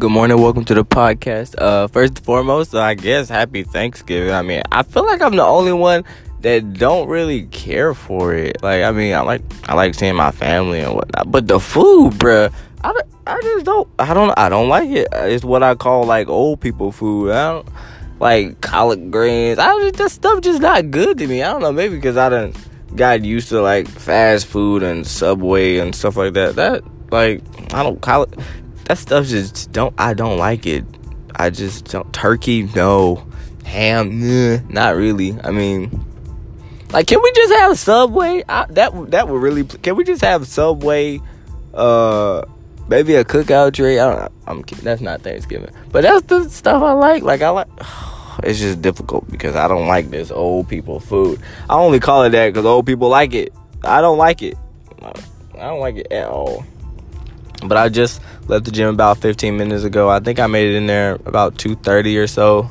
Good morning, welcome to the podcast. Uh, first and foremost, I guess happy Thanksgiving. I mean, I feel like I'm the only one that don't really care for it. Like, I mean, I like I like seeing my family and whatnot, but the food, bruh, I, I just don't I don't I don't like it. It's what I call like old people food. I don't like collard greens. I just that stuff just not good to me. I don't know, maybe because I didn't got used to like fast food and Subway and stuff like that. That like I don't collard that stuff just don't I don't like it. I just don't turkey no ham not really. I mean like can we just have Subway? I, that that would really can we just have Subway uh maybe a cookout tray. I don't, I'm kidding. That's not Thanksgiving, but that's the stuff I like. Like I like. It's just difficult because I don't like this old people food. I only call it that because old people like it. I don't like it. I don't like it at all. But I just left the gym about 15 minutes ago. I think I made it in there about 2:30 or so.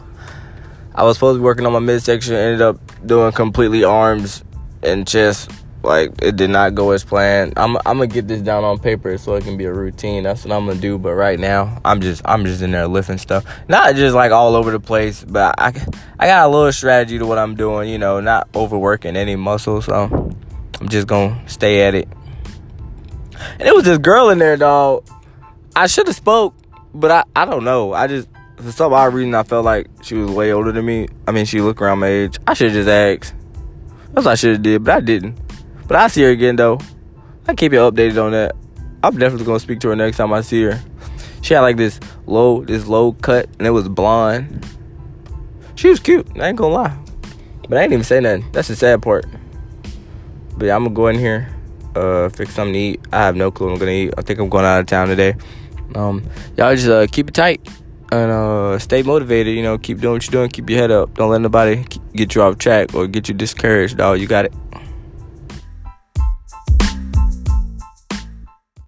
I was supposed to be working on my midsection. Ended up doing completely arms and chest like it did not go as planned. I'm I'm gonna get this down on paper so it can be a routine. That's what I'm gonna do. But right now, I'm just I'm just in there lifting stuff, not just like all over the place. But I I got a little strategy to what I'm doing. You know, not overworking any muscle. So I'm just gonna stay at it. And it was this girl in there, dog. I should have spoke, but I I don't know. I just for some odd reason I felt like she was way older than me. I mean, she looked around my age. I should have just asked. That's what I should have did, but I didn't. But I see her again though. I keep you updated on that. I'm definitely gonna speak to her next time I see her. She had like this low, this low cut, and it was blonde. She was cute. I ain't gonna lie, but I ain't even say nothing. That's the sad part. But yeah, I'm gonna go in here, uh, fix something to eat. I have no clue what I'm gonna eat. I think I'm going out of town today. Um, y'all just uh, keep it tight and uh, stay motivated. You know, keep doing what you're doing. Keep your head up. Don't let nobody get you off track or get you discouraged. Dog, you got it.